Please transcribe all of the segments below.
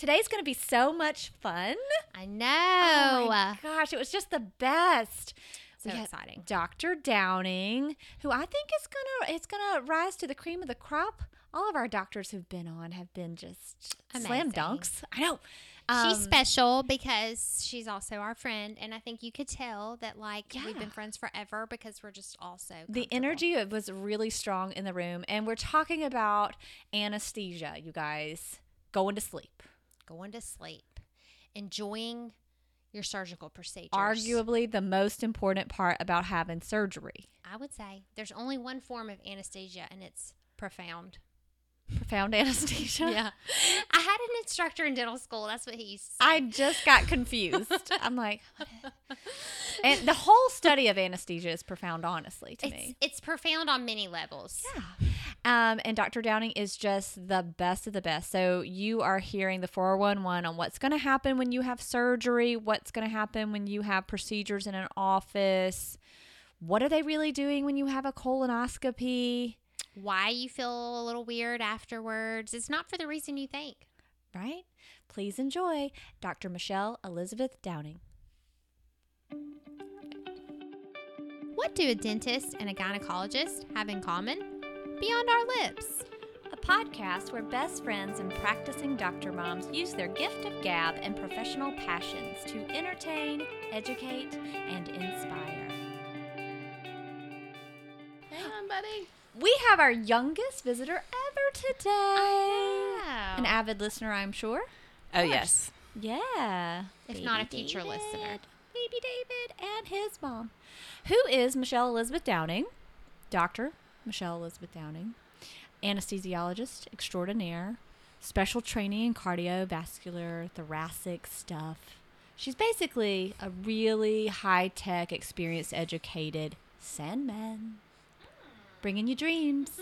Today's going to be so much fun. I know. Oh my gosh, it was just the best. so exciting. Dr. Downing, who I think is gonna it's gonna rise to the cream of the crop. All of our doctors who've been on have been just slam dunks. I know. she's Um, special because she's also our friend, and I think you could tell that like we've been friends forever because we're just also the energy was really strong in the room, and we're talking about anesthesia, you guys. Going to sleep. Going to sleep, enjoying your surgical procedures. Arguably the most important part about having surgery. I would say there's only one form of anesthesia, and it's profound. Profound anesthesia. Yeah. I had an instructor in dental school. That's what he used to say. I just got confused. I'm like, and the whole study of anesthesia is profound, honestly, to it's, me. it's profound on many levels. Yeah. Um, and Dr. Downing is just the best of the best. So you are hearing the 411 on what's going to happen when you have surgery, what's going to happen when you have procedures in an office. What are they really doing when you have a colonoscopy? Why you feel a little weird afterwards? It's not for the reason you think. Right? Please enjoy Dr. Michelle Elizabeth Downing. What do a dentist and a gynecologist have in common? Beyond our lips. A podcast where best friends and practicing doctor moms use their gift of gab and professional passions to entertain, educate, and inspire. Hang on, buddy. We have our youngest visitor ever today. Wow. An avid listener, I'm sure. Oh, yes. Yeah. If not a future David. listener. Baby David and his mom. Who is Michelle Elizabeth Downing? Dr. Michelle Elizabeth Downing. Anesthesiologist extraordinaire. Special training in cardiovascular, thoracic stuff. She's basically a really high tech, experienced, educated Sandman. Bringing you dreams.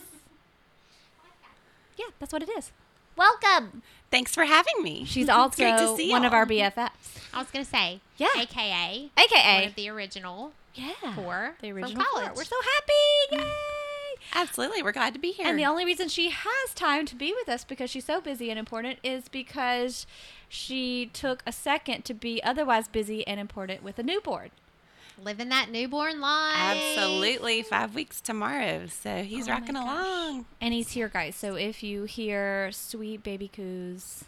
Yeah, that's what it is. Welcome. Thanks for having me. She's It's also great to see one of y'all. our BFFs. I was going to say, Yeah. AKA, AKA. one of the original Yeah. four the from original four. college. We're so happy. Mm. Yay. Absolutely. We're glad to be here. And the only reason she has time to be with us because she's so busy and important is because she took a second to be otherwise busy and important with a newborn. Living that newborn life. Absolutely. Five weeks tomorrow. So he's Oh rocking along. And he's here, guys. So if you hear sweet baby coos,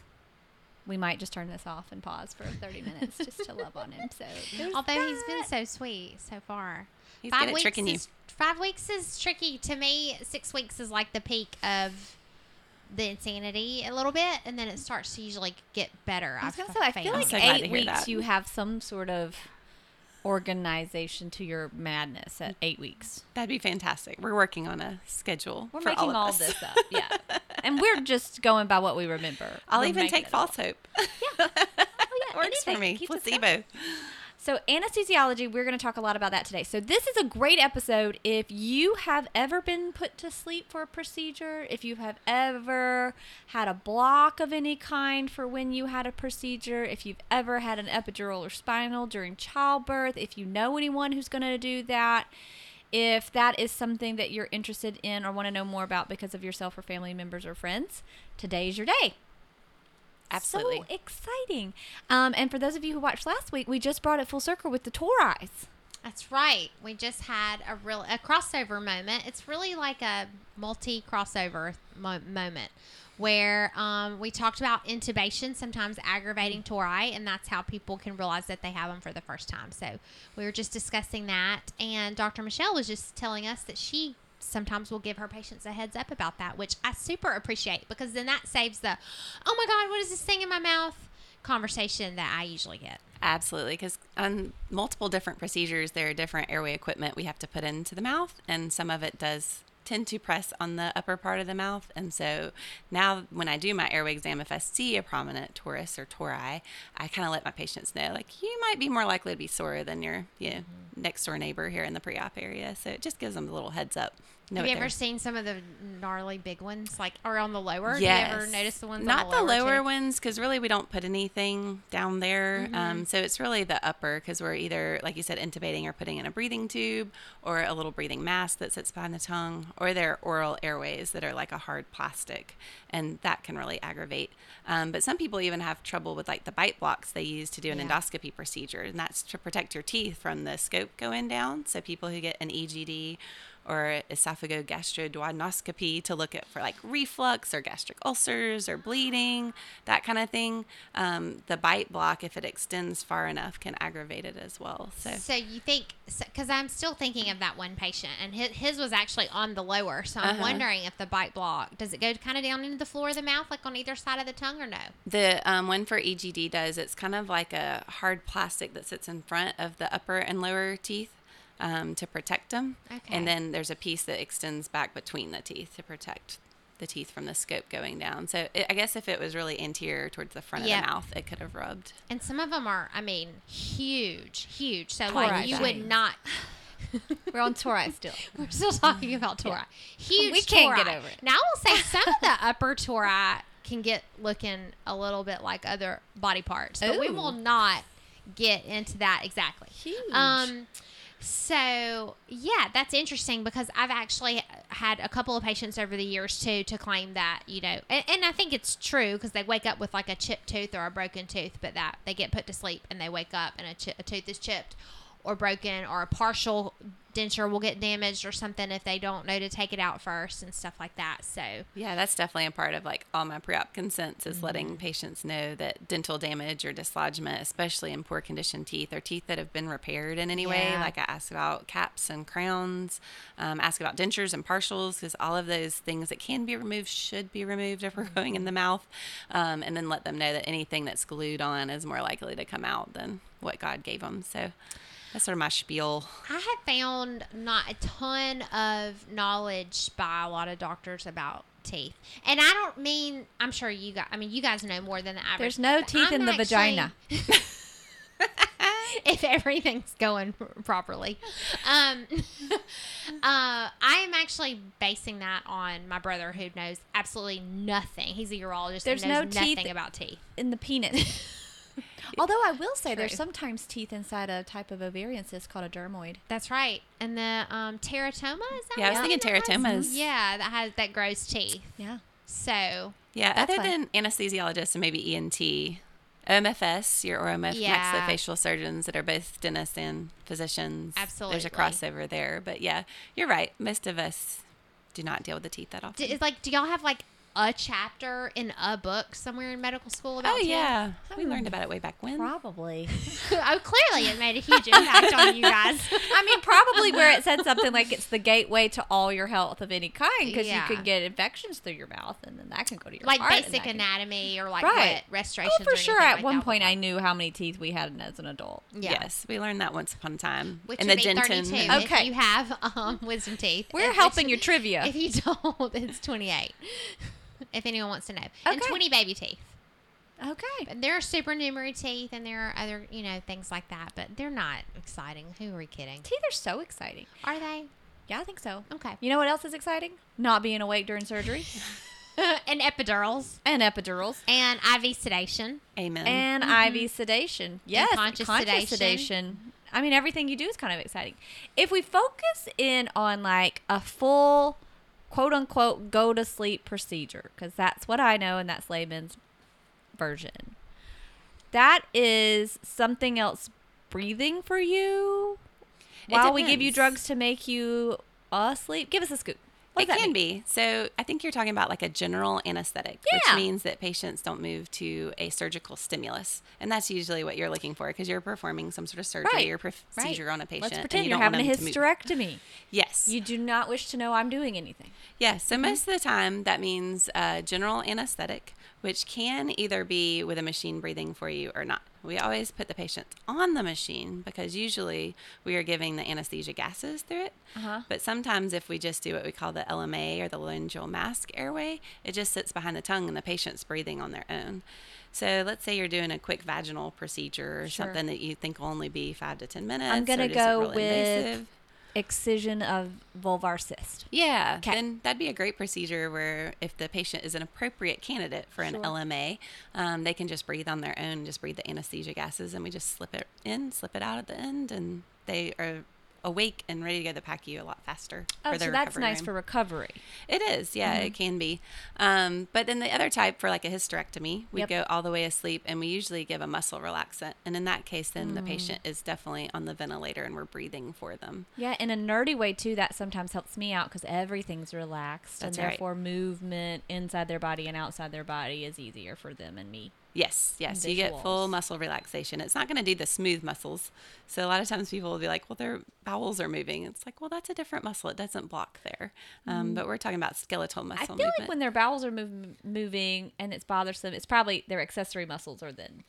we might just turn this off and pause for 30 minutes just to love on him. So there's Although he's been so sweet so far. He's good at tricking you. is, Five weeks is tricky to me. Six weeks is like the peak of the insanity a little bit, and then it starts to usually get better. I was I've gonna say, I feel like so eight weeks that. you have some sort of organization to your madness at eight weeks. That'd be fantastic. We're working on a schedule. We're for making all, of all, this up, yeah. and we're just going by what we remember. I'll We're even take it up. false hope. Oh yeah, Works for anything me. keeps us Placebo. So anesthesiology, we're going to talk a lot about that today. So this is a great episode if you have ever been put to sleep for a procedure, if you have ever had a block of any kind for when you had a procedure, if you've ever had an epidural or spinal during childbirth, if you know anyone who's going to do that, if that is something that you're interested in or want to know more about because of yourself or family members or friends, today's your day. Absolutely. So exciting. Um, and for those of you who watched last week, we just brought it full circle with the tori's. That's right. We just had a real a crossover moment. It's really like a multi crossover mo- moment where um, we talked about intubation, sometimes aggravating tori, and that's how people can realize that they have them for the first time. So we were just discussing that, and Dr. Michelle was just telling us that she sometimes we'll give her patients a heads up about that, which I super appreciate because then that saves the, oh my God, what is this thing in my mouth conversation that I usually get. Absolutely, because on multiple different procedures, there are different airway equipment we have to put into the mouth, and some of it does tend to press on the upper part of the mouth. And so now, when I do my airway exam, if I see a prominent torus or tori, I kind of let my patients know, like, you might be more likely to be sore than your you know, next door neighbor here in the pre op area. So it just gives them a little heads up Have you ever they're- seen some of the gnarly big ones, like or on the lower? Yes. Ever notice the ones Not on the lower? lower ones, because really we don't put anything down there. Mm-hmm. Um, so it's really the upper, because we're either, like you said, intubating or putting in a breathing tube or a little breathing mask that sits behind the tongue, or they're oral airways that are like a hard plastic, and that can really aggravate. Um, but some people even have trouble with like the bite blocks they use to do an Yeah. endoscopy procedure, and that's to protect your teeth from the scope going down. So people who get an EGD or esophagogastroduodenoscopy to look at for like reflux or gastric ulcers or bleeding, that kind of thing. Um, the bite block, if it extends far enough, can aggravate it as well. So So you think, because I'm still thinking of that one patient, and his, his was actually on the lower. So I'm Uh-huh. wondering if the bite block does it go kind of down into the floor of the mouth, like on either side of the tongue, or no? the um, one for EGD does it's kind of like a hard plastic that sits in front of the upper and lower teeth. Um, to protect them, Okay. and then there's a piece that extends back between the teeth to protect the teeth from the scope going down. So it, I guess if it was really anterior towards the front Yeah. of the mouth, it could have rubbed. And some of them are, I mean, huge, huge. So Tori like you would not. We're on tori still. We're still talking about tori. Huge. We can't tori. get over it. Now I will say some of the upper tori can get looking a little bit like other body parts, but we will not get into that exactly. Huge. Um, so yeah, that's interesting because I've actually had a couple of patients over the years too to claim that you know, and, and I think it's true because they wake up with like a chipped tooth or a broken tooth, but that they get put to sleep and they wake up and a, chi- a tooth is chipped or broken or a partial denture will get damaged or something if they don't know to take it out first and stuff like that. So Yeah, that's definitely a part of like all my pre-op consents is Mm-hmm. letting patients know that dental damage or dislodgement, especially in poor condition teeth or teeth that have been repaired in any way. Like I ask about caps and crowns, um, ask about dentures and partials because all of those things that can be removed should be removed if we're Mm-hmm. going in the mouth, um, and then let them know that anything that's glued on is more likely to come out than what God gave them. So that's sort of my spiel. I have found not a ton of knowledge by a lot of doctors about teeth. And I don't mean I'm sure you guys I mean you guys know more than the average. There's no teeth I'm in the actually- vagina. if everything's going properly. Um, uh, I am actually basing that on my brother who knows absolutely nothing. He's a urologist There's and knows no teeth- about teeth. in the penis. Although I will say there's sometimes teeth inside a type of ovarian cyst called a dermoid. That's right. And the um, teratoma is that Yeah, I was thinking that has? teratomas. Yeah, that has that grows teeth. Yeah. So Yeah, other fine. than anesthesiologists and maybe ENT, OMFS, your oromaf- Yeah. maxillofacial surgeons that are both dentists and physicians. Absolutely. There's a crossover there. But yeah, you're right. Most of us do not deal with the teeth that often. d- it's like, do y'all have like a chapter in a book somewhere in medical school about oh, teeth? yeah. We learned about it way back when. Probably. oh, clearly it made a huge impact on you guys. I mean, probably where it said something like it's the gateway to all your health of any kind because Yeah. you can get infections through your mouth and then that can go to your like heart basic that can- anatomy or like Right. what restorations. Oh, for or sure. At like one point, I knew how many teeth we had as an adult. Yeah. Yes, we learned that once upon a time. Which in the be dentin. 32 Okay. if you have um, wisdom teeth. We're If- helping which- your trivia. If you don't, it's 28. If anyone wants to know. And 20 baby teeth. Okay. But there are supernumerary teeth and there are other, you know, things like that. But they're not exciting. Who are we kidding? Teeth are so exciting. Are they? Yeah, I think so. Okay. You know what else is exciting? Not being awake during surgery and epidurals and epidurals and IV sedation. Amen. and mm-hmm. IV sedation. Yes, conscious sedation. sedation. I mean, everything you do is kind of exciting. If we focus in on like a full quote unquote go to sleep procedure, because that's what I know and that's layman's version, that is something else breathing for you It while we give you drugs to make you asleep. Give us a scoop. It can mean? be. So I think you're talking about like a general anesthetic, Yeah. which means that patients don't move to a surgical stimulus, and that's usually what you're looking for because you're performing some sort of surgery Right. or procedure on a patient. Let's and pretend you want having a hysterectomy. Yes. You do not wish to know I'm doing anything. Yeah, so Mm-hmm. most of the time that means uh, general anesthetic, which can either be with a machine breathing for you or not. We always put the patients on the machine because usually we are giving the anesthesia gases through it. Uh-huh. But sometimes if we just do what we call the LMA or the laryngeal mask airway, it just sits behind the tongue and the patient's breathing on their own. So let's say you're doing a quick vaginal procedure or Sure. something that you think will only be five to ten minutes. I'm or just go real with- invasive. Excision of vulvar cyst. Yeah, 'Kay. then that'd be a great procedure where if the patient is an appropriate candidate for an Sure. LMA, um, they can just breathe on their own, just breathe the anesthesia gases, and we just slip it in, slip it out at the end, and they are awake and ready to go to the PACU a lot faster. Oh, so that's nice room. for recovery. It is, yeah, it can be. Um, but then the other type for like a hysterectomy, we Yep. go all the way asleep and we usually give a muscle relaxant. And in that case, then Mm. the patient is definitely on the ventilator and we're breathing for them. Yeah, in a nerdy way too, that sometimes helps me out because everything's relaxed, That's and right. therefore movement inside their body and outside their body is easier for them and me. Yes, yes, you get full muscle relaxation. It's not going to do the smooth muscles. So a lot of times people will be like, "Well, their bowels are moving." It's like, "Well, that's a different muscle. It doesn't block there." Um, But we're talking about skeletal muscle Mm. I feel movement. like when their bowels are mov- moving and it's bothersome, it's probably their accessory muscles are then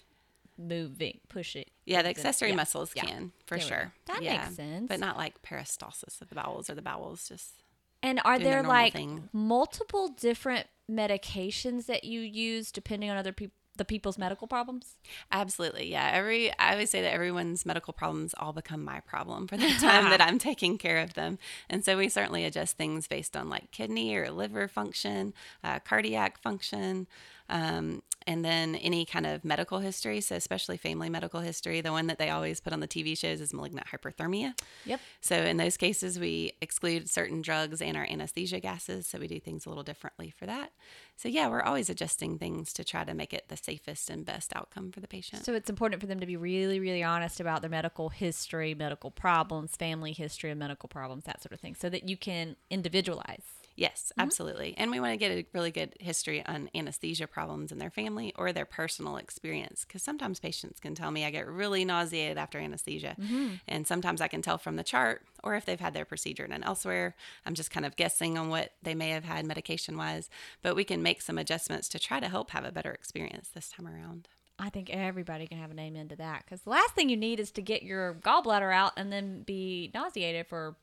moving, pushing. yeah, the accessory yeah, muscles yeah. can for There sure. That Yeah, makes sense. but not like peristalsis of the bowels or the bowels. Just And are there like thing. multiple different medications that you use depending on other people, the people's medical problems? Absolutely. Yeah. Every I always say that everyone's medical problems all become my problem for the time that I'm taking care of them. And so we certainly adjust things based on like kidney or liver function, uh, cardiac function, um, and then any kind of medical history. So especially family medical history. The one that they always put on the TV shows is malignant hyperthermia. Yep. So in those cases, we exclude certain drugs and our anesthesia gases. So we do things a little differently for that. So yeah, we're always adjusting things to try to make it the safest and best outcome for the patient. So it's important for them to be really, really honest about their medical history, medical problems, family history of medical problems, that sort of thing, so that you can individualize. Yes, mm-hmm. absolutely. And we want to get a really good history on anesthesia problems in their family or their personal experience because sometimes patients can tell me I get really nauseated after anesthesia. Mm-hmm. And sometimes I can tell from the chart or if they've had their procedure done elsewhere. I'm just kind of guessing on what they may have had medication wise, but we can make some adjustments to try to help have a better experience this time around. I think everybody can have an amen to that because the last thing you need is to get your gallbladder out and then be nauseated for,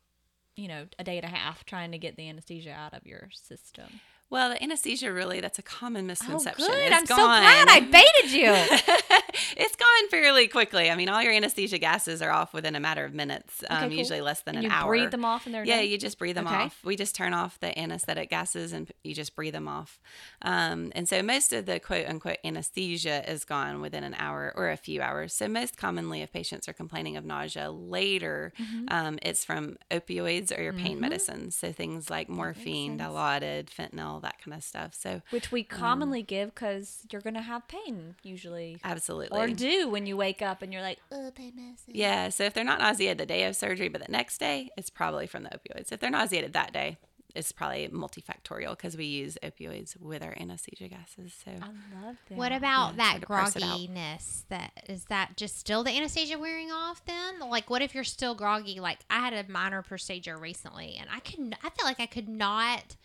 you know, a day and a half trying to get the anesthesia out of your system. Well, the anesthesia really, that's a common misconception. Oh, good. It's I'm so glad I baited you. it's gone fairly quickly. I mean, all your anesthesia gases are off within a matter of minutes, um, Okay, cool. usually less than And an you hour. breathe them off and they're Yeah, done? you just breathe them Okay. off. We just turn off the anesthetic gases and you just breathe them off. Um, and so most of the quote unquote anesthesia is gone within an hour or a few hours. So most commonly, if patients are complaining of nausea later, Mm-hmm. um, it's from opioids or your pain medicines. So things like morphine. Dilaudid, fentanyl, that kind of stuff. So Which we um, commonly give because you're going to have pain usually. absolutely. Or do when you wake up and you're like, oh, pain medicine. Yeah, so if they're not nauseated the day of surgery, but the next day, it's probably from the opioids. If they're nauseated that day, it's probably multifactorial because we use opioids with our anesthesia gases. So I love that. What about Yeah, that try to parse it out. grogginess? That is that just still the anesthesia wearing off? Then, like, what if you're still groggy? Like, I had a minor procedure recently, and I could I feel like I could not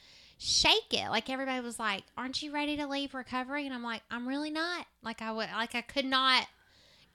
shake it. Like everybody was like, "Aren't you ready to leave recovery?" And I'm like, "I'm really not." Like I would like I could not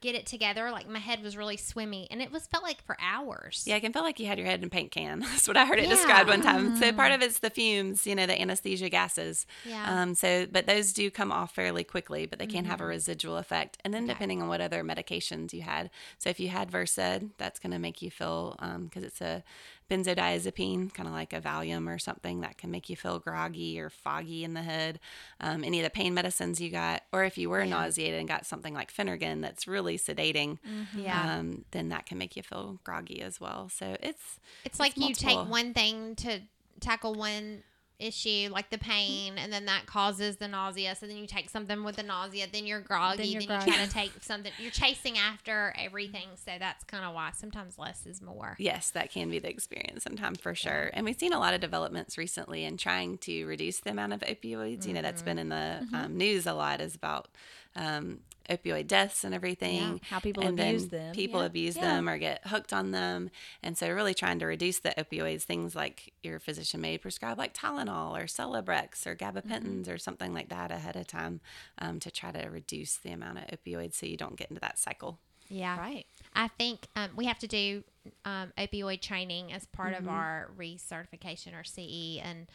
get it together. Like my head was really swimmy, and it was felt like for hours. Yeah, it can feel like you had your head in a paint can. That's what I heard it Yeah. described one time. So part of it's the fumes, you know, the anesthesia gases. Yeah. Um, so, but those do come off fairly quickly, but they can have a residual effect. And then depending on what other medications you had. So if you had Versed, that's going to make you feel, because it's a benzodiazepine, kind of like a Valium or something that can make you feel groggy or foggy in the head. Um, any of the pain medicines you got, or if you were nauseated and got something like Phenergan that's really sedating, Yeah. um, then that can make you feel groggy as well. So it's It's like you take one thing to tackle one issue, like the pain, and then that causes the nausea. So then you take something with the nausea, then you're groggy, Then then, you're you try groggy. to take something. You're chasing after everything. So that's kind of why sometimes less is more. Yes, that can be the experience sometimes for sure. And we've seen a lot of developments recently in trying to reduce the amount of opioids. You know, that's been in the um, news a lot is about um, opioid deaths and everything. Yeah, how people and abuse then them. People Yeah. abuse Yeah. them or get hooked on them. And so, really trying to reduce the opioids, things like your physician may prescribe, like Tylenol or Celebrex or gabapentins Mm-hmm. or something like that ahead of time um, to try to reduce the amount of opioids so you don't get into that cycle. Yeah. Right. I think um, we have to do um, opioid training as part Mm-hmm. of our recertification or CE, and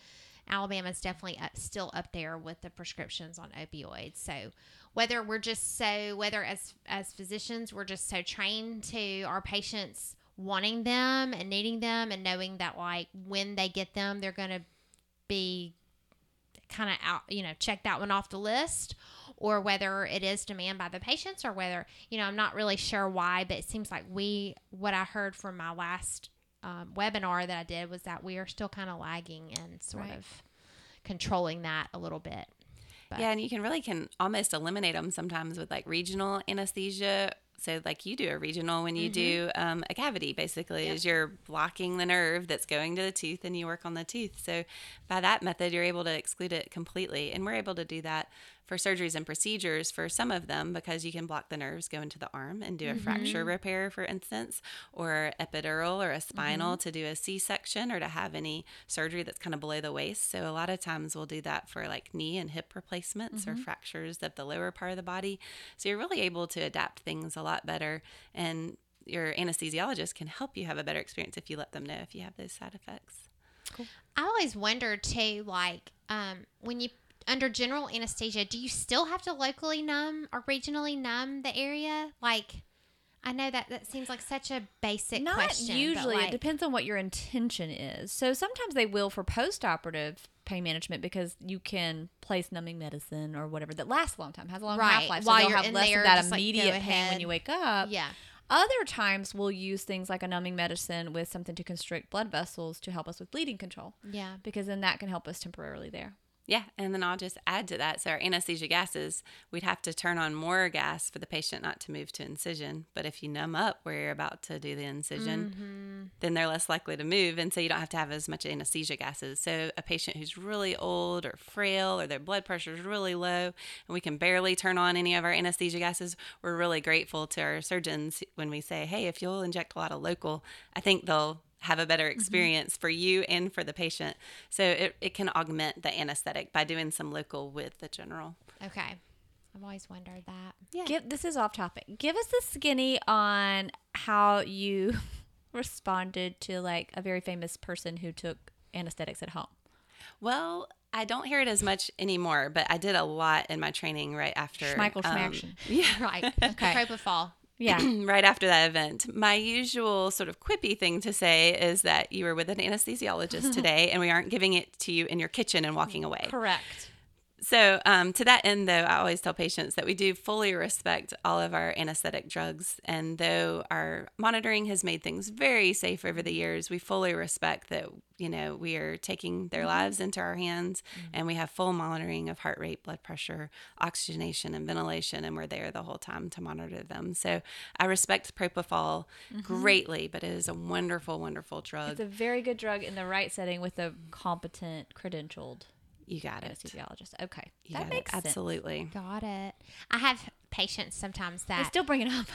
Alabama's definitely up, still up there with the prescriptions on opioids. So whether we're just so whether as as physicians we're just so trained to our patients wanting them and needing them and knowing that like when they get them they're going to be kind of out you know check that one off the list or whether it is demand by the patients or whether you know i'm not really sure why but it seems like we what i heard from my last um, webinar that i did was that we are still kind of lagging and sort Right. of controlling that a little bit But- Yeah, and you can really can almost eliminate them sometimes with like regional anesthesia. So like you do a regional when you do um, a cavity, basically, is you're blocking the nerve that's going to the tooth, and you work on the tooth. So by that method, you're able to exclude it completely, and we're able to do that for surgeries and procedures for some of them because you can block the nerves go into the arm and do a mm-hmm. fracture repair, for instance, or epidural or a spinal mm-hmm. to do a C-section or to have any surgery that's kind of below the waist. So a lot of times we'll do that for like knee and hip replacements or mm-hmm. fractures of the lower part of the body. So you're really able to adapt things a lot better and your anesthesiologist can help you have a better experience if you let them know if you have those side effects. I always wonder too, like um, when you under general anesthesia, do you still have to locally numb or regionally numb the area? Like, I know that that seems like such a basic Not question. usually. like, it depends on what your intention is. So sometimes they will for post-operative pain management because you can place numbing medicine or whatever that lasts a long time, has a long Right. half life. So While you're have in less there, of that just, like, immediate pain when you wake up. Yeah. Other times we'll use things like a numbing medicine with something to constrict blood vessels to help us with bleeding control Yeah. because then that can help us temporarily there. Yeah, and then I'll just add to that. So our anesthesia gases, we'd have to turn on more gas for the patient not to move to incision. But if you numb up where you're about to do the incision, mm-hmm. then they're less likely to move, and so you don't have to have as much anesthesia gases. So a patient who's really old or frail or their blood pressure is really low, and we can barely turn on any of our anesthesia gases, we're really grateful to our surgeons when we say, "Hey, if you'll inject a lot of local, I think they'll." Have a better experience for you and for the patient. So it, it can augment the anesthetic by doing some local with the general. Okay. I've always wondered that. Yeah. Give, this is off topic. Give us the skinny on how you responded to like a very famous person who took anesthetics at home. Well, I don't hear it as much anymore, but I did a lot in my training right after. Schmeichel um, yeah, Right. Okay. Propofol. Yeah. right after that event. My usual sort of quippy thing to say is that you were with an anesthesiologist today and we aren't giving it to you in your kitchen and walking away. Correct. So, um, to that end, though, I always tell patients that we do fully respect all of our anesthetic drugs. And though our monitoring has made things very safe over the years, we fully respect that, you know, we are taking their mm-hmm. lives into our hands mm-hmm. and we have full monitoring of heart rate, blood pressure, oxygenation, and ventilation. And we're there the whole time to monitor them. So, I respect Propofol mm-hmm. greatly, but it is a wonderful, wonderful drug. It's a very good drug in the right setting with a competent, credentialed you got it. anesthesiologist. Okay. You that it. makes sense. Absolutely. Got it. I have patients sometimes I that still bring it up.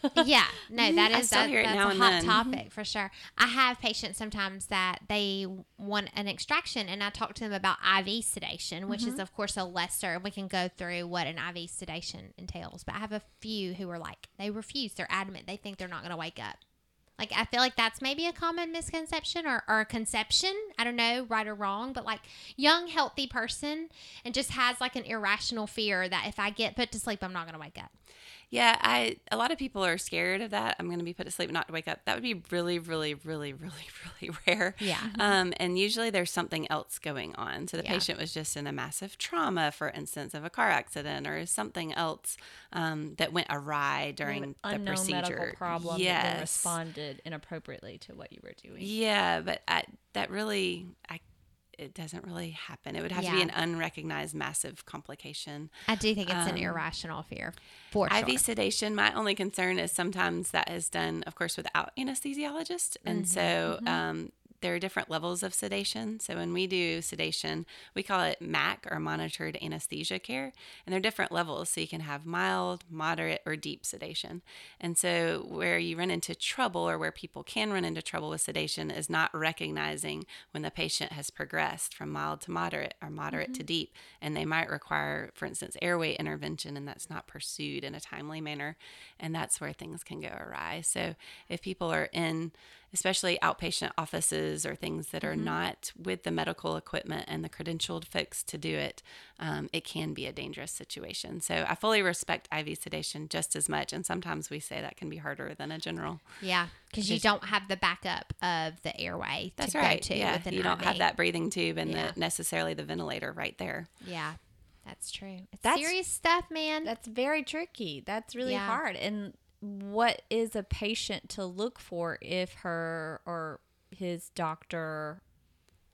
yeah, no, that I is that, that's a hot then. topic for sure. I have patients sometimes that they want an extraction, and I talk to them about IV sedation, which Mm-hmm. is of course a lesser. We can go through what an IV sedation entails, but I have a few who are like they refuse. They're adamant. They think they're not going to wake up. Like I feel like that's maybe a common misconception or, or a conception. I don't know, right or wrong, but like young, healthy person and just has like an irrational fear that if I get put to sleep, I'm not gonna wake up. Yeah, I a lot of people are scared of that. I'm going to be put to sleep, not to wake up. That would be really, really, really, really, really rare. Yeah. Um, and usually there's something else going on. So the Yeah. patient was just in a massive trauma, for instance, of a car accident or something else um, that went awry during An the unknown procedure. medical problem that Yes. then responded inappropriately to what you were doing. Yeah, but I, that really, I, it doesn't really happen. It would have to be an unrecognized massive complication. I do think it's an Um, irrational fear for IV sure. sedation, my only concern is sometimes that is done, of course, without anesthesiologist. And Mm-hmm, so um, there are different levels of sedation. So when we do sedation, we call it MAC or monitored anesthesia care. And there are different levels. So you can have mild, moderate, or deep sedation. And so where you run into trouble or where people can run into trouble with sedation is not recognizing when the patient has progressed from mild to moderate or moderate to mm-hmm. deep. And they might require, for instance, airway intervention, and that's not pursued in a timely manner. And that's where things can go awry. So if people are in, especially outpatient offices, offices or things that are not with the medical equipment and the credentialed folks to do it, um, it can be a dangerous situation. So I fully respect IV sedation just as much. And sometimes we say that can be harder than a general. Yeah, because you don't have the backup of the airway That's to right. go to yeah. You don't have that breathing tube and Yeah. the, necessarily the ventilator right there. Yeah, that's true. It's That's- serious stuff, man. That's very tricky. That's really Yeah. hard. And what is a patient to look for if her or his doctor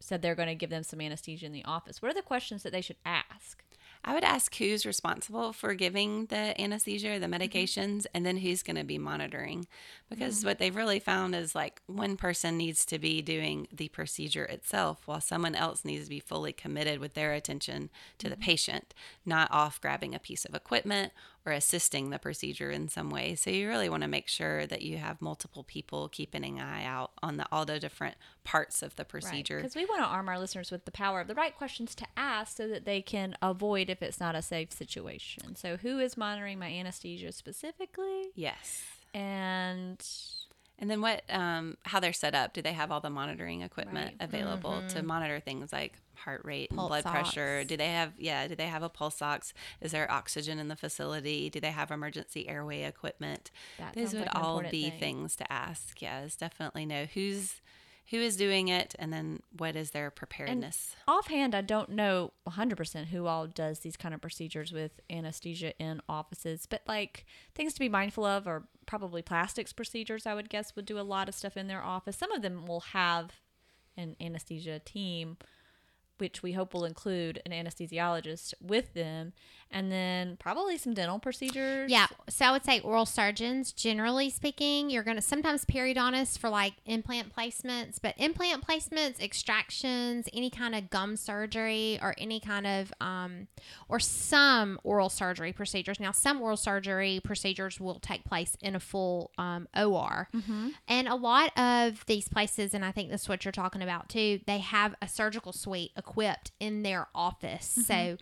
said they're going to give them some anesthesia in the office? What are the questions that they should ask? I would ask who's responsible for giving the anesthesia or the mm-hmm. medications and then who's going to be monitoring. Because mm-hmm. what they've really found is like one person needs to be doing the procedure itself while someone else needs to be fully committed with their attention to the mm-hmm. patient, not off grabbing a piece of equipment or assisting the procedure in some way. So you really want to make sure that you have multiple people keeping an eye out on the all the different parts of the procedure. Because we want to arm our listeners with the power of the right questions to ask so that they can avoid if it's not a safe situation. So, who is monitoring my anesthesia specifically? Yes. And And then what, um, how they're set up? Do they have all the monitoring equipment Right. available to monitor things like heart rate and Pulse blood pressure? Do they have, yeah, do they have a pulse ox? Is there oxygen in the facility? Do they have emergency airway equipment? That Those sounds would like all be thing. things to ask. Yes, definitely know who's, who is doing it and then what is their preparedness. offhand, I don't know 100% who all does these kind of procedures with anesthesia in offices, but like things to be mindful of are probably plastics procedures, I would guess, would do a lot of stuff in their office. Some of them will have an anesthesia team, which we hope will include an anesthesiologist with them, and then probably some dental procedures. Yeah, so I would say oral surgeons, generally speaking, you're going to sometimes periodontists for like implant placements, but implant placements, extractions, any kind of gum surgery, or any kind of, um, or some oral surgery procedures. Now, some oral surgery procedures will take place in a full um, OR. And a lot of these places, and I think this is what you're talking about too, they have a surgical suite equipped in their office. Mm-hmm. So,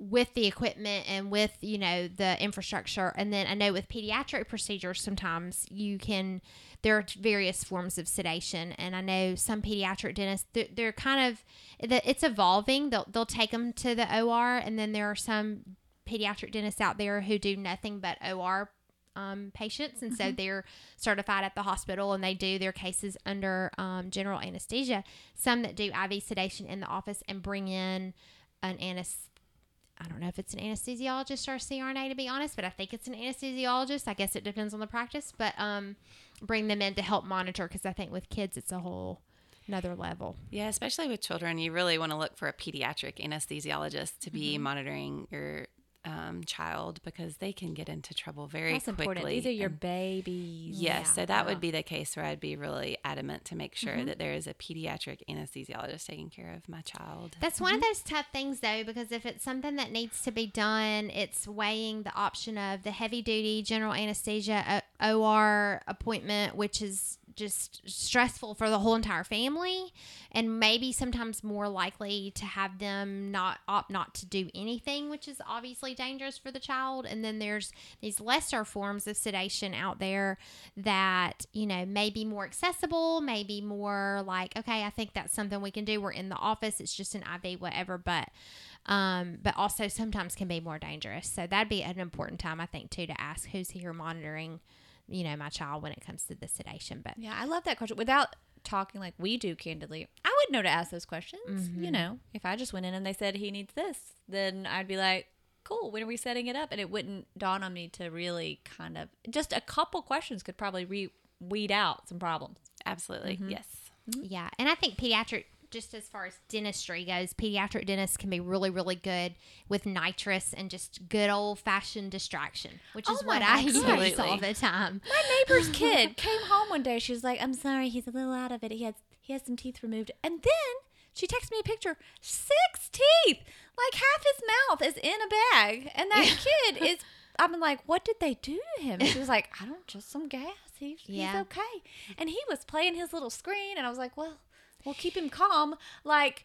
with the equipment and with you know the infrastructure and then i know with pediatric procedures sometimes you can there are various forms of sedation and i know some pediatric dentists they're, they're kind of it's evolving they'll, they'll take them to the or and then there are some pediatric dentists out there who do nothing but or um, patients and so they're certified at the hospital and they do their cases under um, general anesthesia some that do iv sedation in the office and bring in an anesthesia I don't know if it's an anesthesiologist or a CRNA to be honest, but I think it's an anesthesiologist. I guess it depends on the practice, but um, bring them in to help monitor because I think with kids it's a whole another level. Yeah, especially with children, you really want to look for a pediatric anesthesiologist to be Mm-hmm. monitoring your um, child because they can get into trouble very That's quickly. important. These are your and- babies. Yes, Yeah. so that would be the case where I'd be really adamant to make Mm-hmm. sure that there is a pediatric anesthesiologist taking care of my child. That's one of those tough things though, because if it's something that needs to be done, it's weighing the option of the heavy duty general anesthesia uh, OR appointment, which is just stressful for the whole entire family, and maybe sometimes more likely to have them not opt not to do anything, which is obviously dangerous for the child. And then there's these lesser forms of sedation out there that you know may be more accessible, maybe more like okay, I think that's something we can do. We're in the office, it's just an IV, whatever, but. Um, but also sometimes can be more dangerous. So that'd be an important time, I think, too, to ask who's here monitoring, you know, my child when it comes to the sedation. But Yeah, I love that question. Without talking like we do candidly, I would know to ask those questions. Mm-hmm. You know, if I just went in and they said he needs this, then I'd be like, cool, when are we setting it up? And it wouldn't dawn on me to really kind of just a couple questions could probably re- weed out some problems. Absolutely, Mm-hmm. yes. Yeah, and I think pediatric, just as far as dentistry goes, pediatric dentists can be really, really good with nitrous and just good old fashioned distraction, which is Oh my what I gosh. use all the time. My neighbor's kid came home one day. She was like, "I'm sorry, he's a little out of it. He has he has some teeth removed." And then she texted me a picture, six teeth, like half his mouth is in a bag, and that kid is. I'm like, what did they do to him? She was like, I don't, just some gas. He's, Yeah. he's okay. And he was playing his little screen, and I was like, well, we'll keep him calm. Like,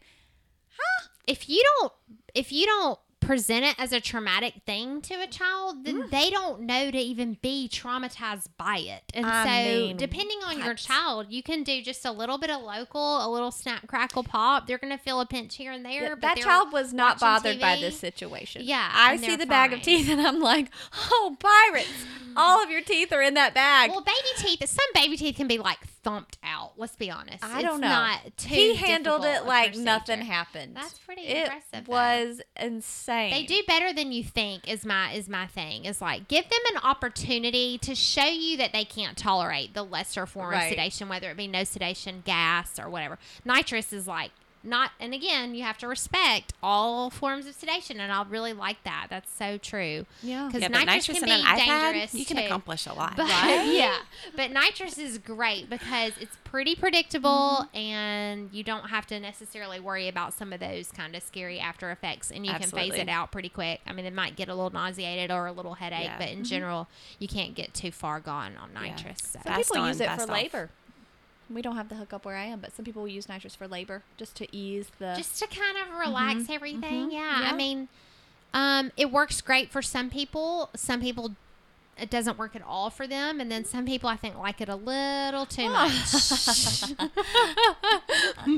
huh? If you don't, if you don't present it as a traumatic thing to a child, then Mm. they don't know to even be traumatized by it. And I so, mean, depending on your child, you can do just a little bit of local, a little snap, crackle, pop. They're going to feel a pinch here and there. Yeah, but that child was not bothered by this situation. Yeah, I see the bag of teeth and I'm like, oh, pirates! All of your teeth are in that bag. Well, baby teeth, some baby teeth can be like thumped out. Let's be honest. I It's don't know. Not too he handled it like procedure. nothing happened. That's pretty it impressive, though. was insane. They do better than you think is my is my thing. Is like give them an opportunity to show you that they can't tolerate the lesser form Right. of sedation, whether it be no sedation, gas, or whatever. Nitrous is like not and again, you have to respect all forms of sedation and I really like that. That's so true. Yeah. Because Yeah, nitrous, nitrous can be an iPad, dangerous. you can too. accomplish a lot. But Right? yeah, but nitrous is great because it's pretty predictable mm-hmm. and you don't have to necessarily worry about some of those kind of scary after effects and you can phase it out pretty quick. I mean, it might get a little nauseated or a little headache, Yeah. but in mm-hmm. general, you can't get too far gone on Yeah. nitrous. So. Some Fast people on, use it for off. labor. We don't have the hookup where I am, but some people will use nitrous for labor just to ease the. Just to kind of relax Mhm, everything. mhm, Yeah. yeah. I mean, um, it works great for some people. Some people, it doesn't work at all for them. And then some people, I think, like it a little too much.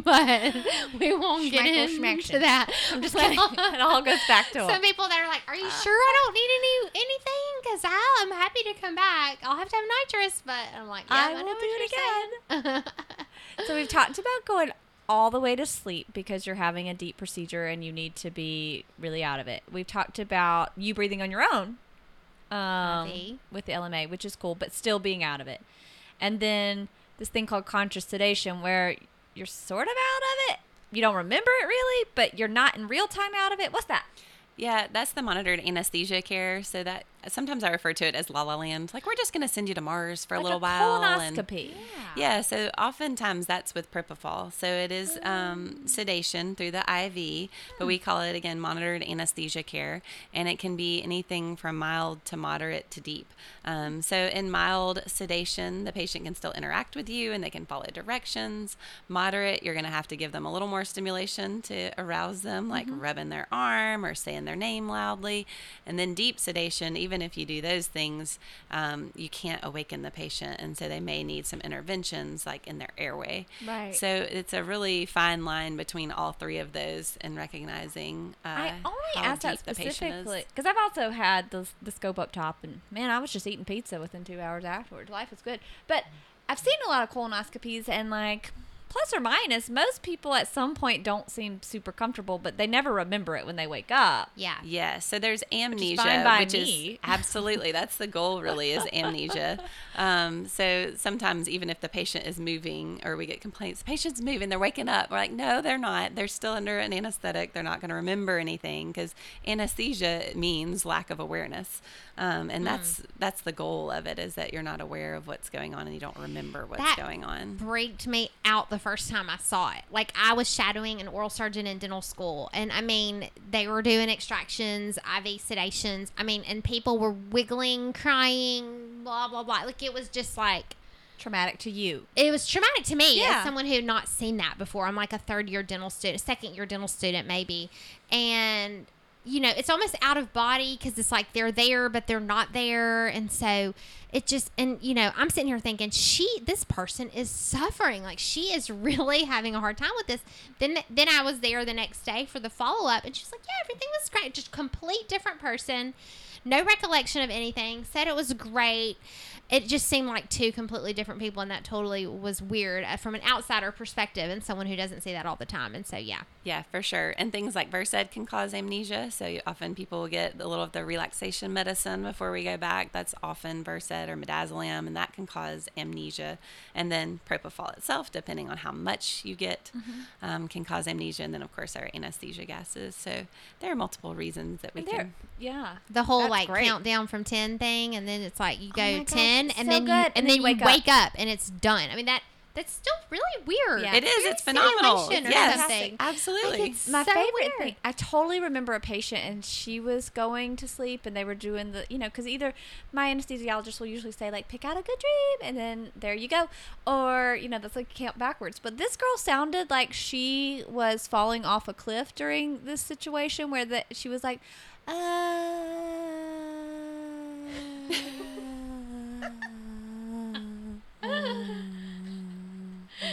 but we won't get Schmeckle, into that. I'm just kidding. it all goes back to Some people that are like, "Are you uh. sure I don't need any anything? Because I'm happy to come back. I'll have to have nitrous." But I'm like, "Yeah, I I, will do it again So we've talked about going all the way to sleep because you're having a deep procedure and you need to be really out of it. We've talked about you breathing on your own um, with the LMA, which is cool, but still being out of it. And then this thing called conscious sedation where you're sort of out of it. You don't remember it really, but you're not in real time out of it. What's that? Yeah, that's the monitored anesthesia care. So that sometimes I refer to it as La La Land. Like we're just going to send you to Mars for a Like little while. and- colonoscopy. yeah, so oftentimes that's with propofol. So it is um, sedation through the IV, but we call it again monitored anesthesia care, and it can be anything from mild to moderate to deep. Um, so in mild sedation, the patient can still interact with you and they can follow directions. Moderate, you're going to have to give them a little more stimulation to arouse them, like rubbing their arm or saying their name loudly. And then deep sedation, even if you do those things, um, you can't awaken the patient, and so they may need some interventions like in their airway. Right. So it's a really fine line between all three of those and recognizing. Uh, I only asked that specifically because I've also had the, the scope up top, and man, I was just eating pizza within two hours afterwards. Life was good, but I've seen a lot of colonoscopies, and like plus or minus, most people at some point don't seem super comfortable, but they never remember it when they wake up. Yeah. Yes, so there's amnesia, fine by which me. is absolutely that's the goal. Really, is amnesia. Um, so sometimes even if the patient is moving, or we get complaints, the patient's moving, they're waking up. We're like, no, they're not. They're still under an anesthetic. They're not going to remember anything because anesthesia means lack of awareness, um, and that's that's the goal of it is that you're not aware of what's going on and you don't remember what's That going on. freaked me out the first time I saw it. Like I was shadowing an oral surgeon in dental school, and I mean they were doing extractions, IV sedations. I mean, and people were wiggling, crying, blah blah blah. Like it was just like Traumatic to you. it was traumatic to me Yeah. as someone who had not seen that before. I'm like a third year dental student, second year dental student maybe, and you know it's almost out of body because it's like they're there but they're not there, and so it just and you know I'm sitting here thinking she this person is suffering like she is really having a hard time with this. Then then I was there the next day for the follow up, and she's like, yeah, everything was great, just complete different person. No recollection of anything. Said it was great it just seemed like two completely different people and that totally was weird uh, from an outsider perspective and someone who doesn't see that all the time and so yeah Yeah, for sure. And things like Versed can cause amnesia. So often people will get a little of the relaxation medicine before we go back. That's often Versed or midazolam, and that can cause amnesia. And then propofol itself, depending on how much you get, um, can cause amnesia. And then, of course, our anesthesia gases. So there are multiple reasons that we There, can. yeah. the whole That's like great. countdown from 10 thing and then it's like you Oh go my gosh, 10 it's and so then you good. and, then, you wake, up. and it's done i mean that that's still really weird. Yeah. It is. Weird It's phenomenal. simulation Yes, absolutely. Like, it's my so favorite weird. thing i totally remember a patient and she was going to sleep and they were doing the you know because either my anesthesiologist will usually say like pick out a good dream and then there you go or you know that's like count backwards but this girl sounded like she was falling off a cliff during this situation where that she was like uh,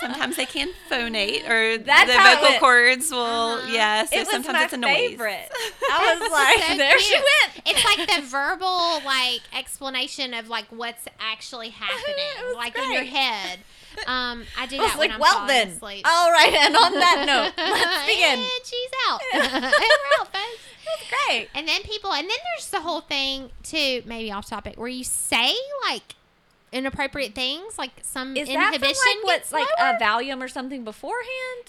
sometimes they can phonate or That's the how it vocal cords will Uh-huh. yeah so it was sometimes my it's a noise favorite i was like So there she went It's like the verbal like explanation of like what's actually happening, It was like in your head. Um, I do I that was when like, I'm well falling then. asleep. All right, and on that note, let's begin. and she's out. and we're out, folks. Great. And then people, and then there's the whole thing too, maybe off topic, where you say like inappropriate things, like some Is that inhibition from like what, gets like a Valium or something beforehand?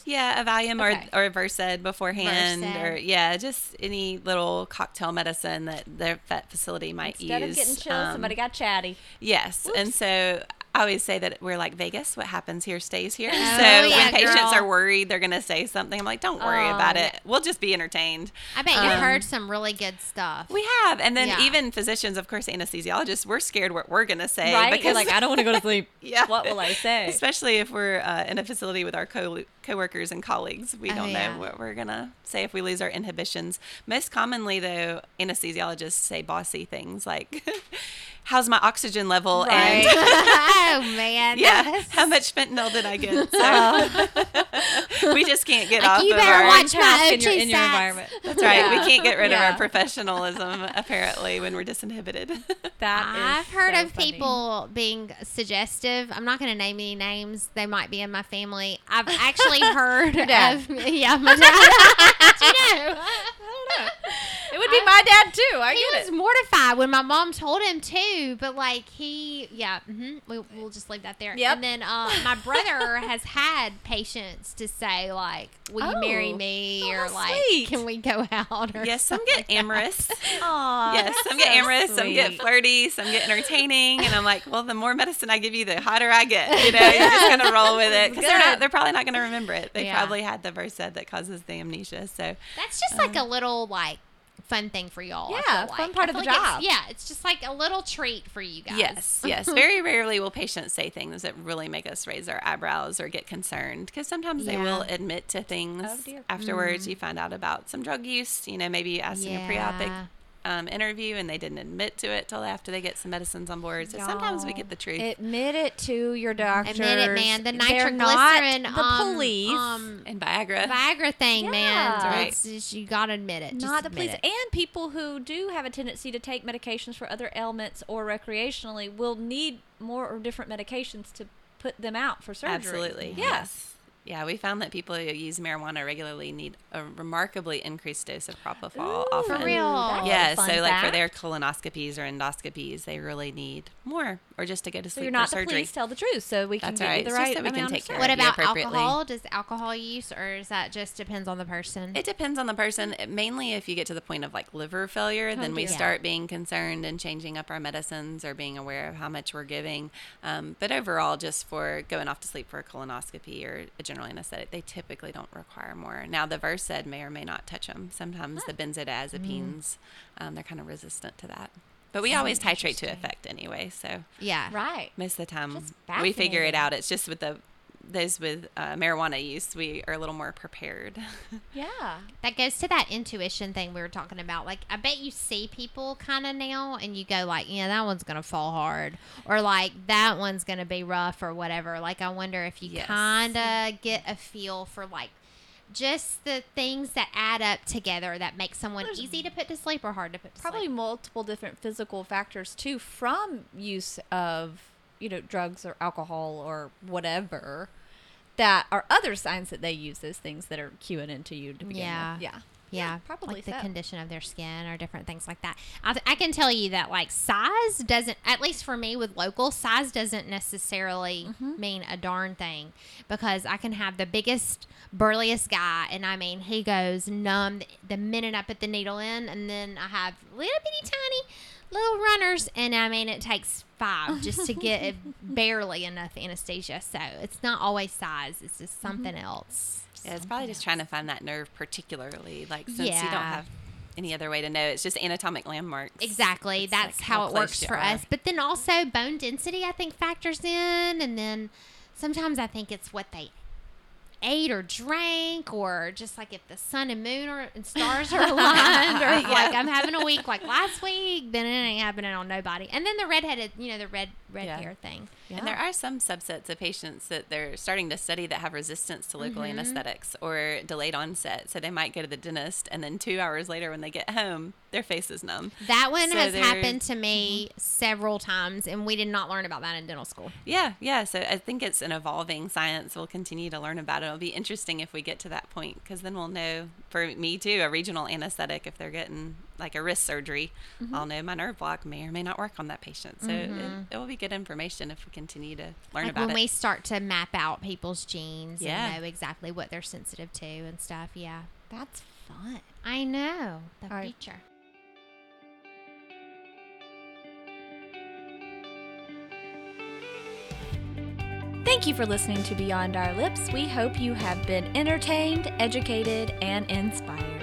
yeah a Valium Okay. or or Versed beforehand Versed. or yeah just any little cocktail medicine that their that facility might Instead use of getting chills, Um, somebody got chatty. Yes. And so I always say that we're like Vegas. What happens here stays here. Oh, so yeah, when patients girl. are worried, they're going to say something. I'm like, don't worry Oh, about yeah. it. We'll just be entertained. I bet Um, heard some really good stuff. We have. And then Yeah. even physicians, of course, anesthesiologists, we're scared what we're going to say. Right? Because You're like, I don't want to go to sleep. Yeah. What will I say? Especially if we're uh, in a facility with our co coworkers and colleagues, we Oh, don't yeah. know what we're gonna say if we lose our inhibitions. Most commonly, though, anesthesiologists say bossy things like, "How's my oxygen level?" Right. and oh man. yeah, how much fentanyl did I get? So oh. we just can't get Like, off you of better our. watch my Task in your, in your environment. That's right. We can't get rid of our professionalism apparently when we're disinhibited. That is I've heard so of funny. people being suggestive. I'm not going to name any names. They might be in my family. I've actually heard of yeah, my dad. How'd you know? It would be my dad too. I he get was it. mortified when my mom told him too, but like he, yeah, hmm we, we'll just leave that there. Yep. And then uh, my brother has had patients to say like, "Will you marry Oh. me?" Oh, or like, sweet. "Can we go out?" Or yes, some get amorous. Aw, Yes, some get so amorous, some get sweet. flirty, some get entertaining, and I'm like, well, the more medicine I give you, the hotter I get. You know, you're just gonna roll with it because they're not, they're probably not gonna remember it. They Yeah. probably had the Versed that causes the amnesia. So That's just like a little like fun thing for y'all. Yeah, feel fun part of the like it's- job. Yeah, it's just like a little treat for you guys. yes, yes, very rarely will patients say things that really make us raise our eyebrows or get concerned because sometimes they will admit to things Oh, afterwards. Mm. You find out about some drug use. You know, maybe you asked in a pre-opic Yeah. Um, interview and they didn't admit to it till after they get some medicines on board. So sometimes we get the truth. Admit it to your doctor. Admit it, man. The nitroglycerin, the um, police. um, and Viagra. Viagra thing, man. Right. It's just, you gotta admit it. Just not the police it. and people who do have a tendency to take medications for other ailments or recreationally will need more or different medications to put them out for surgery. Absolutely. Yeah. Yes. Yeah, we found that people who use marijuana regularly need a remarkably increased dose of propofol. Ooh, often. For real. that's a Yeah, fun so like for their colonoscopies or endoscopies, they really need more, or just to go to So you're not for the surgery. police. Tell the truth, so we can That's get right. the right that we can amount take care What of surgery. you about alcohol? Does alcohol use, or is that just depends on the person? It depends on the person. It- mainly, if you get to the point of like liver failure, then we dear. start being concerned and changing up our medicines or being aware of how much we're giving. Um, but overall, just for going off to sleep for a colonoscopy or a general anesthetic, they typically don't require more. Now, the Versed may or may not touch them. Sometimes the benzodiazepines, um, they're kind of resistant to that. But we always titrate to effect anyway, so yeah. Right. most of the time we figure it out. It's just with the those with uh, marijuana use, we are a little more prepared. Yeah. That goes to that intuition thing we were talking about. Like, I bet you see people kind of now, and you go like, "Yeah, that one's gonna fall hard," or like, "That one's gonna be rough," or whatever. Like, I wonder if you Yes. kind of get a feel for like just the things that add up together that make someone There's easy to put to sleep or hard to put to Probably sleep. multiple different physical factors too from use of you know drugs or alcohol or whatever that are other signs that they use those things that are cueing into you to begin Yeah. with. Yeah. Yeah, probably like the condition of their skin or different things like that. I, th- I can tell you that like size doesn't, at least for me with local, size doesn't necessarily Mm-hmm. mean a darn thing because I can have the biggest, burliest guy, and I mean he goes numb the, the minute I put the needle in, and then I have little bitty tiny. Little runners, and I mean it takes five just to get barely enough anesthesia. So it's not always size; it's just mm-hmm. something else. Yeah, it's probably just trying to find that nerve particularly. Like since you don't have any other way to know, it's just anatomic landmarks. Exactly. It's That's like how, it works for are. us. But then also bone density, I think, factors in. And then sometimes I think it's what they ate or drank, or just like if the sun and moon are, and stars are aligned, or like I'm having a week like last week, then it ain't happening on nobody. And then the redheaded, you know, the red red Yeah. hair thing. And there are some subsets of patients that they're starting to study that have resistance to local Mm-hmm. anesthetics or delayed onset. So they might go to the dentist, and then two hours later, when they get home, their face is numb. That one So has happened to me several times, and we did not learn about that in dental school. Yeah, yeah. So I think it's an evolving science. We'll continue to learn about it. It'll be interesting if we get to that point because then we'll know, for me too, a regional anesthetic, if they're getting like a wrist surgery, Mm-hmm. I'll know my nerve block may or may not work on that patient. So it, it will be good information if we continue to learn like about when it. When we start to map out people's genes Yeah. and know exactly what they're sensitive to and stuff. Yeah. That's fun. I know the All right. future. Thank you for listening to Beyond Our Lips. We hope you have been entertained, educated, and inspired.